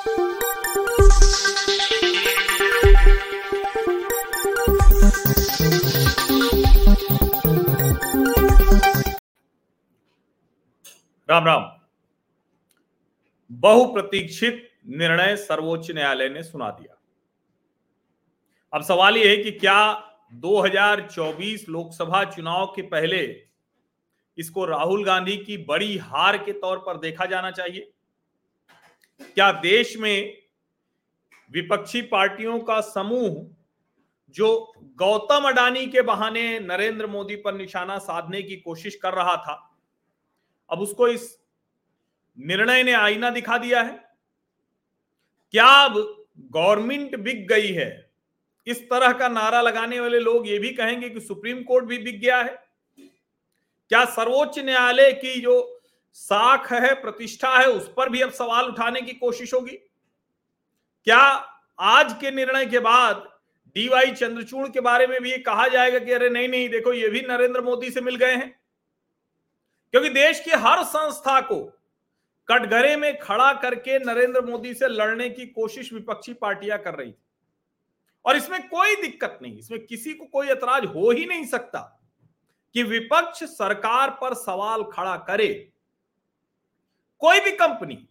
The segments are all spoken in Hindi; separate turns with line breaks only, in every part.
राम राम। बहुप्रतीक्षित निर्णय सर्वोच्च न्यायालय ने सुना दिया। अब सवाल यह है कि क्या 2024 लोकसभा चुनाव के पहले इसको राहुल गांधी की बड़ी हार के तौर पर देखा जाना चाहिए? क्या देश में विपक्षी पार्टियों का समूह जो गौतम अडानी के बहाने नरेंद्र मोदी पर निशाना साधने की कोशिश कर रहा था, अब उसको इस निर्णय ने आईना दिखा दिया है। क्या अब गवर्नमेंट बिक गई है? इस तरह का नारा लगाने वाले लोग ये भी कहेंगे कि सुप्रीम कोर्ट भी बिक गया है। क्या सर्वोच्च न्यायालय की जो साख है, प्रतिष्ठा है, उस पर भी अब सवाल उठाने की कोशिश होगी। क्या आज के निर्णय के बाद डीवाई चंद्रचूड़ के बारे में भी कहा जाएगा कि अरे नहीं नहीं, देखो ये भी नरेंद्र मोदी से मिल गए हैं। क्योंकि देश की हर संस्था को कटघरे में खड़ा करके नरेंद्र मोदी से लड़ने की कोशिश विपक्षी पार्टियाँ कर रही थी। और इसमें कोई दिक्कत नहीं, इसमें किसी को कोई ऐतराज हो ही नहीं सकता कि विपक्ष सरकार पर सवाल खड़ा करे। कोई भी कंपनी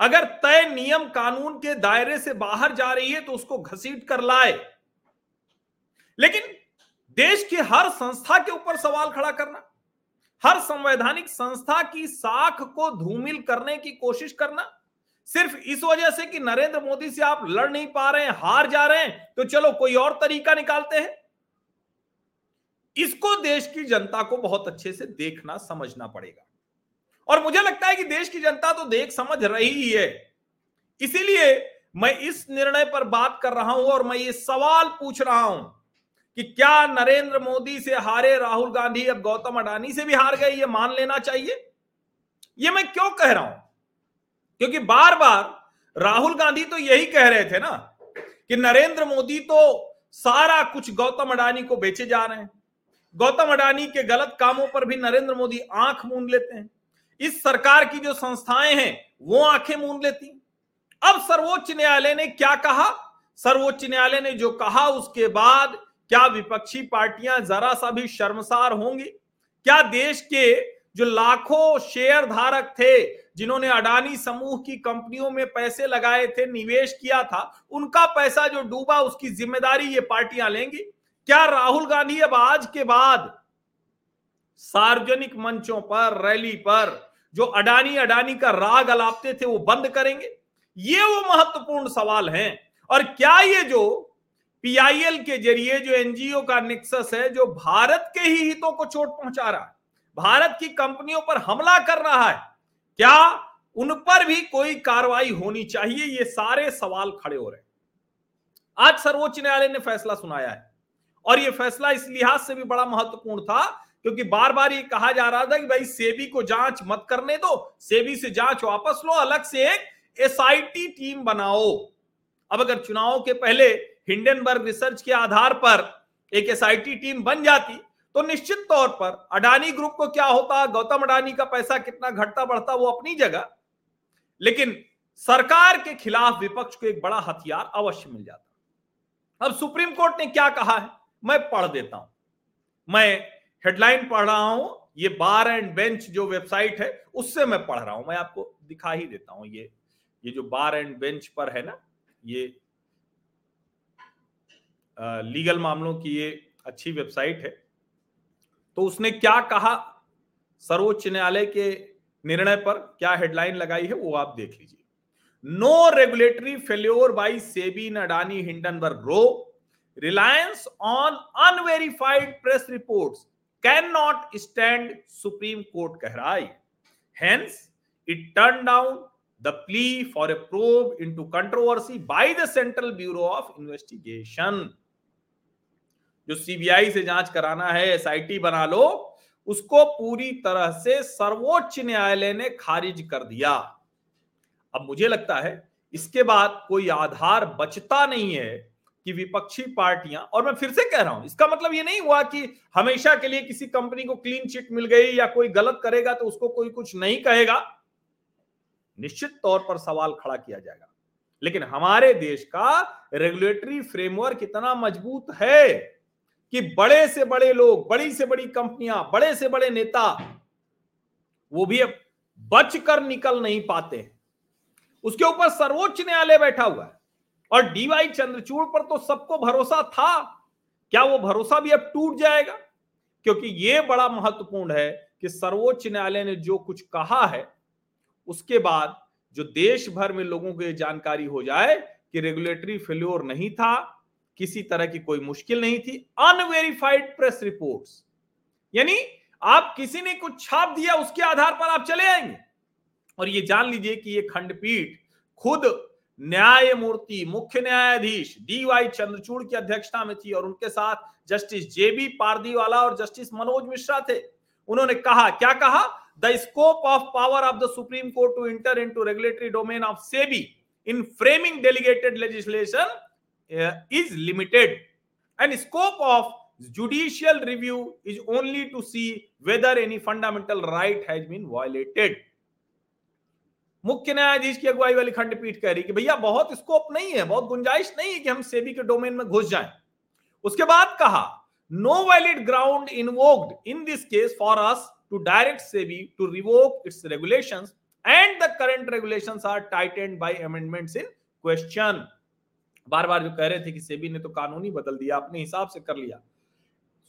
अगर तय नियम कानून के दायरे से बाहर जा रही है तो उसको घसीट कर लाए। लेकिन देश की हर संस्था के ऊपर सवाल खड़ा करना, हर संवैधानिक संस्था की साख को धूमिल करने की कोशिश करना, सिर्फ़ इस वजह से कि नरेंद्र मोदी से आप लड़ नहीं पा रहे हैं, हार जा रहे हैं तो चलो कोई और तरीका निकालते हैं। इसको देश की जनता को बहुत अच्छे से देखना, समझना पड़ेगा। और मुझे लगता है कि देश की जनता तो देख समझ रही ही। इसीलिए मैं इस निर्णय पर बात कर रहा हूँ और मैं ये सवाल पूछ रहा हूँ कि क्या नरेंद्र मोदी से हारे राहुल गांधी अब गौतम अडानी से भी हार गए, ये मान लेना चाहिए? ये मैं क्यों कह रहा हूँ? क्योंकि बार बार राहुल गांधी तो यही कह रहे थे ना कि नरेंद्र मोदी तो सारा कुछ गौतम अडानी को बेचे जा रहे हैं। गौतम अडानी के गलत कामों पर भी नरेंद्र मोदी आँख मूंद लेते हैं। इस सरकार की जो संस्थाएँ हैं, वो आँखें मूंद लेती। अब सर्वोच्च न्यायालय ने क्या कहा? सर्वोच्च न्यायालय ने जो कहा, उसके बाद क्या विपक्षी पार्टियाँ जरा सा भी शर्मसार होंगी? क्या देश के जो लाखों शेयर धारक थे, जिन्होंने अडानी समूह की कंपनियों में पैसे लगाए थे, निवेश किया था, उनका पैसा जो डूबा, उसकी ज़िम्मेदारी ये पार्टियाँ लेंगी? क्या राहुल गांधी अब आज के बाद सार्वजनिक मंचों पर, रैली पर, जो अडानी अडानी का राग अलापते थे, वो बंद करेंगे? ये वो महत्वपूर्ण सवाल हैं। और क्या ये जो पीआईएल के ज़रिए जो एनजीओ का निक्सस है, जो भारत के ही हितों को चोट पहुँचा रहा है, भारत की कंपनियों पर हमला कर रहा है, क्या उन पर भी कोई कार्रवाई होनी चाहिए? ये सारे सवाल खड़े हो रहे हैं। आज सर्वोच्च न्यायालय ने फैसला सुनाया है। और ये फैसला इस लिहाज से भी बड़ा महत्वपूर्ण था क्योंकि बार बार ये कहा जा रहा था कि भाई सेबी को जाँच मत करने दो, सेबी से जाँच वापस लो, अलग से एक एसआईटी टीम बनाओ। अब अगर चुनाव के पहले हिंडनबर्ग रिसर्च के आधार पर एक एसआईटी टीम बन जाती तो निश्चित तौर पर अडानी ग्रुप को क्या होता, गौतम अडानी का पैसा कितना घटता बढ़ता वो अपनी जगह। लेकिन सरकार के खिलाफ विपक्ष को एक बड़ा हथियार अवश्य मिल जाता। अब सुप्रीम कोर्ट ने क्या कहा है, मैं पढ़ देता हूँ। मैं हेडलाइन पढ़ रहा हूँ ये बार एंड बेंच जो वेबसाइट है उससे मैं पढ़ रहा हूँ मैं आपको दिखा ही देता हूँ ये ये जो बार एंड बेंच पर है ना ये आ, लीगल मामलों की ये अच्छी वेबसाइट है। तो उसने क्या कहा? सर्वोच्च न्यायालय के निर्णय पर क्या हेडलाइन लगाई है वो आप देख लीजिए। No regulatory failure by SEBI Adani Hindenburg row. Reliance on unverified press reports. Can not stand Supreme Court कह रहा है hence it turn down the plea for a probe into controversy by the Central Bureau of Investigation जो सीबीआई से जाँच कराना है एसआईटी बना लो, उसको पूरी तरह से सर्वोच्च न्यायालय ने खारिज कर दिया। अब मुझे लगता है, इसके बाद कोई आधार बचता नहीं है। कि विपक्षी पार्टियाँ, और मैं फिर से कह रहा हूँ, इसका मतलब ये नहीं हुआ कि हमेशा के लिए किसी कंपनी को क्लीन चिट मिल गई या कोई गलत करेगा तो उसको कोई कुछ नहीं कहेगा। निश्चित तौर पर सवाल खड़ा किया जाएगा। लेकिन हमारे देश का रेगुलेटरी फ्रेमवर्क इतना मज़बूत है कि बड़े से बड़े लोग, बड़ी से बड़ी कंपनियाँ, बड़े से बड़े नेता, वो भी बचकर निकल नहीं पाते उसके ऊपर सर्वोच्च न्यायालय बैठा हुआ है। और डीवाई चंद्रचूड़ पर तो सबको भरोसा था। क्या वो भरोसा भी अब टूट जाएगा? क्योंकि ये बड़ा महत्वपूर्ण है कि सर्वोच्च न्यायालय ने जो कुछ कहा है, उसके बाद जो देश भर में लोगों को ये जानकारी हो जाए कि रेगुलेटरी फेल्योर नहीं था, किसी तरह की कोई मुश्किल नहीं थी अनवेरिफाइड प्रेस रिपोर्ट्स यानी आप किसी ने कुछ छाप दिया, उसके आधार पर आप चले आएँगे। और ये जान लीजिए कि ये खंडपीठ खुद न्यायमूर्ति, मुख्य न्यायाधीश डी वाई चंद्रचूड़ की अध्यक्षता में थी और उनके साथ जस्टिस जे बी पारदीवाला और जस्टिस मनोज मिश्रा थे। उन्होंने कहा, क्या कहा? The scope of power of the Supreme Court to enter in to regulatory domain of SEBI in framing delegated legislation is limited. And scope of judicial review is only to see whether any fundamental right has been violated मुख्य न्यायाधीश की अगुवाई वाली खंडपीठ कह रही कि भैया, बहुत स्कोप नहीं है, बहुत गुंजाइश नहीं है कि हम सेबी के डोमेन में घुस जाएँ। उसके बाद कहा no valid ground invoked in this case for us to direct SEBI to revoke its regulations and the current regulations are tightened by amendments in question बार बार जो कह रहे थे कि सेबी ने तो कानून ही बदल दिया, अपने हिसाब से कर लिया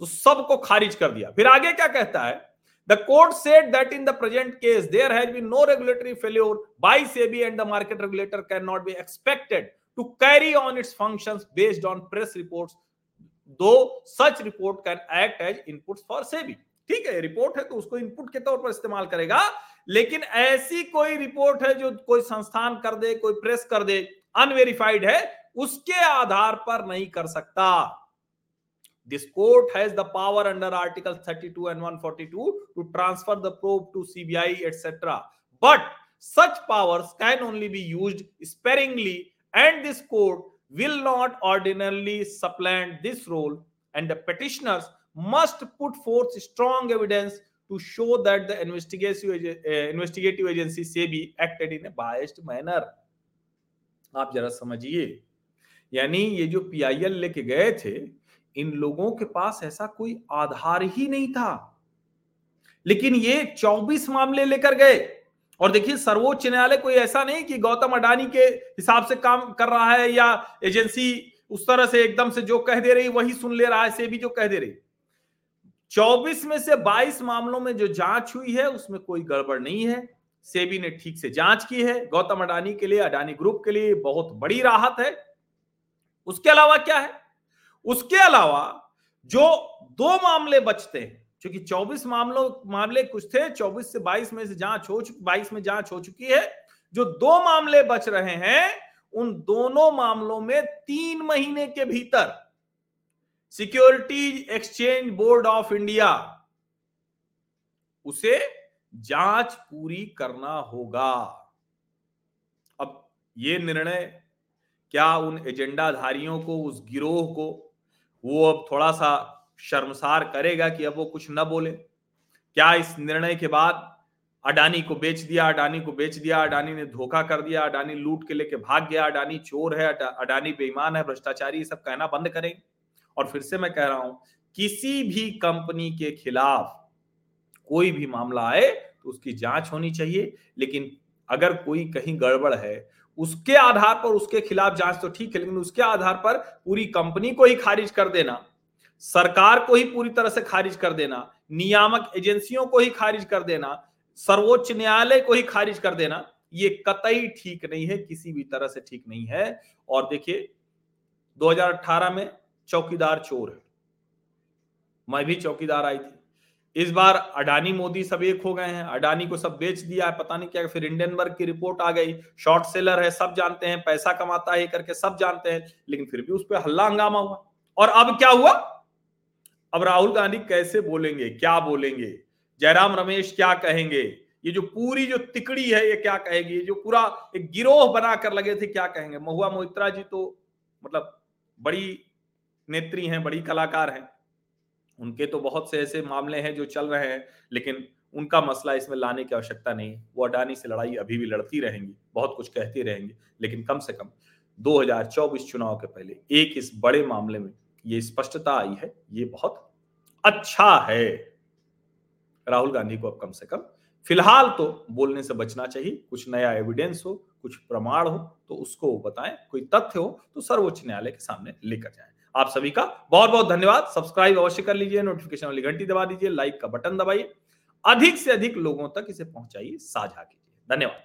तो सबको खारिज कर दिया। फिर आगे क्या कहता है? The court said that in the present case, there has been no regulatory failure by SEBI and the market regulator cannot be expected to carry on its functions based on press reports, though such report can act as inputs for SEBI. ठीक है रिपोर्ट है तो उसको इनपुट के तौर पर इस्तेमाल करेगा लेकिन ऐसी कोई रिपोर्ट है जो कोई संस्थान कर दे कोई प्रेस कर दे अनवेरिफाइड है उसके आधार पर नहीं कर सकता this court has the power under article 32 and 142 to transfer the probe to CBI etcetera but such powers can only be used sparingly and this court will not ordinarily supplant this role and the petitioners must put forth strong evidence to show that the investigative investigative agency से be acted in a biased manner आप जरा समझिए। यानी ये जो पीआईएल लेके गए थे इन लोगों के पास ऐसा कोई आधार ही नहीं था। लेकिन ये 24 मामले लेकर गए। और देखिए, सर्वोच्च न्यायालय कोई ऐसा नहीं कि गौतम अडानी के हिसाब से काम कर रहा है या एजेंसी उस तरह से एकदम से जो कह दे रही, वही सुन ले रहा है, से भी जो कह दे रही। 24 में से 22 मामलों में जो जाँच हुई है, उसमें कोई गड़बड़ नहीं है। सेबी ने ठीक से जाँच की है। गौतम अडानी के लिए, अडानी ग्रुप के लिए बहुत बड़ी राहत है। उसके अलावा क्या है? उसके अलावा जो दो मामले बचते हैं, क्योंकि 24 मामलों, मामले कुछ थे 24 से 22 में से जाँच हो चुकी 22 में जाँच हो चुकी है, जो दो मामले बच रहे हैं, उन दोनों मामलों में तीन महीने के भीतर Security Exchange Board of India उसे जाँच पूरी करना होगा। अब ये निर्णय क्या उन एजेंडाधारियों को, उस गिरोह को वो अब थोड़ा सा शर्मसार करेगा कि अब वो कुछ न बोले। क्या इस निर्णय के बाद अडानी को बेच दिया, अडानी को बेच दिया, अडानी ने धोखा कर दिया, अडानी लूट के लेके भाग गया, अडानी चोर है अडानी बेईमान है, भ्रष्टाचारी, ये सब कहना बंद करें। और फिर से मैं कह रहा हूँ, किसी भी कंपनी के खिलाफ कोई भी मामला आए तो उसकी जाँच होनी चाहिए, लेकिन अगर कोई कहीं गड़बड़ है, उसके आधार पर उसके खिलाफ जाँच तो ठीक है, लेकिन उसके आधार पर पूरी कंपनी को ही खारिज कर देना, सरकार को ही पूरी तरह से खारिज कर देना, नियामक एजेंसियों को ही खारिज कर देना, सर्वोच्च न्यायालय को ही खारिज कर देना, ये कतई ठीक नहीं है, किसी भी तरह से ठीक नहीं है। और देखिए 2018 में चौकीदार चोर है। मैं भी चौकीदार आई थी। इस बार अडानी मोदी सब एक हो गए हैं। अडानी को सब बेच दिया है, पता नहीं क्या, फिर इंडियन वर्ग की रिपोर्ट आ गई। शॉर्ट सेलर है, सब जानते हैं, पैसा कमाता है करके सब जानते हैं, लेकिन फिर भी उस पर हल्ला हंगामा हुआ। और अब क्या हुआ? अब राहुल गांधी कैसे बोलेंगे, क्या बोलेंगे? जयराम रमेश क्या कहेंगे? ये जो पूरी जो तिकड़ी है, ये क्या कहेगी? जो पूरा एक गिरोह बनाकर लगे थे, क्या कहेंगे? महुआ मोहित्रा जी तो मतलब बड़ी नेत्री हैं, बड़ी कलाकार हैं। उनके तो बहुत से ऐसे मामले हैं जो चल रहे हैं, लेकिन उनका मसला इसमें लाने की आवश्यकता नहीं वो अडानी से लड़ाई अभी भी लड़ती रहेंगी, बहुत कुछ कहती रहेंगी, लेकिन कम से कम 2024 चुनाव के पहले एक इस बड़े मामले में ये स्पष्टता आई है, ये बहुत अच्छा है। राहुल गांधी को अब कम से कम फ़िलहाल तो बोलने से बचना चाहिए, कुछ नया एविडेंस हो, कुछ प्रमाण हो तो उसको बताएँ, कोई तथ्य हो तो सर्वोच्च न्यायालय के सामने लेकर जाएँ। आप सभी का बहुत बहुत धन्यवाद। सब्सक्राइब अवश्य कर लीजिए नोटिफिकेशन वाली घंटी दबा दीजिए लाइक का बटन दबाइए। अधिक से अधिक लोगों तक इसे पहुंचाइए, साझा कीजिए। धन्यवाद।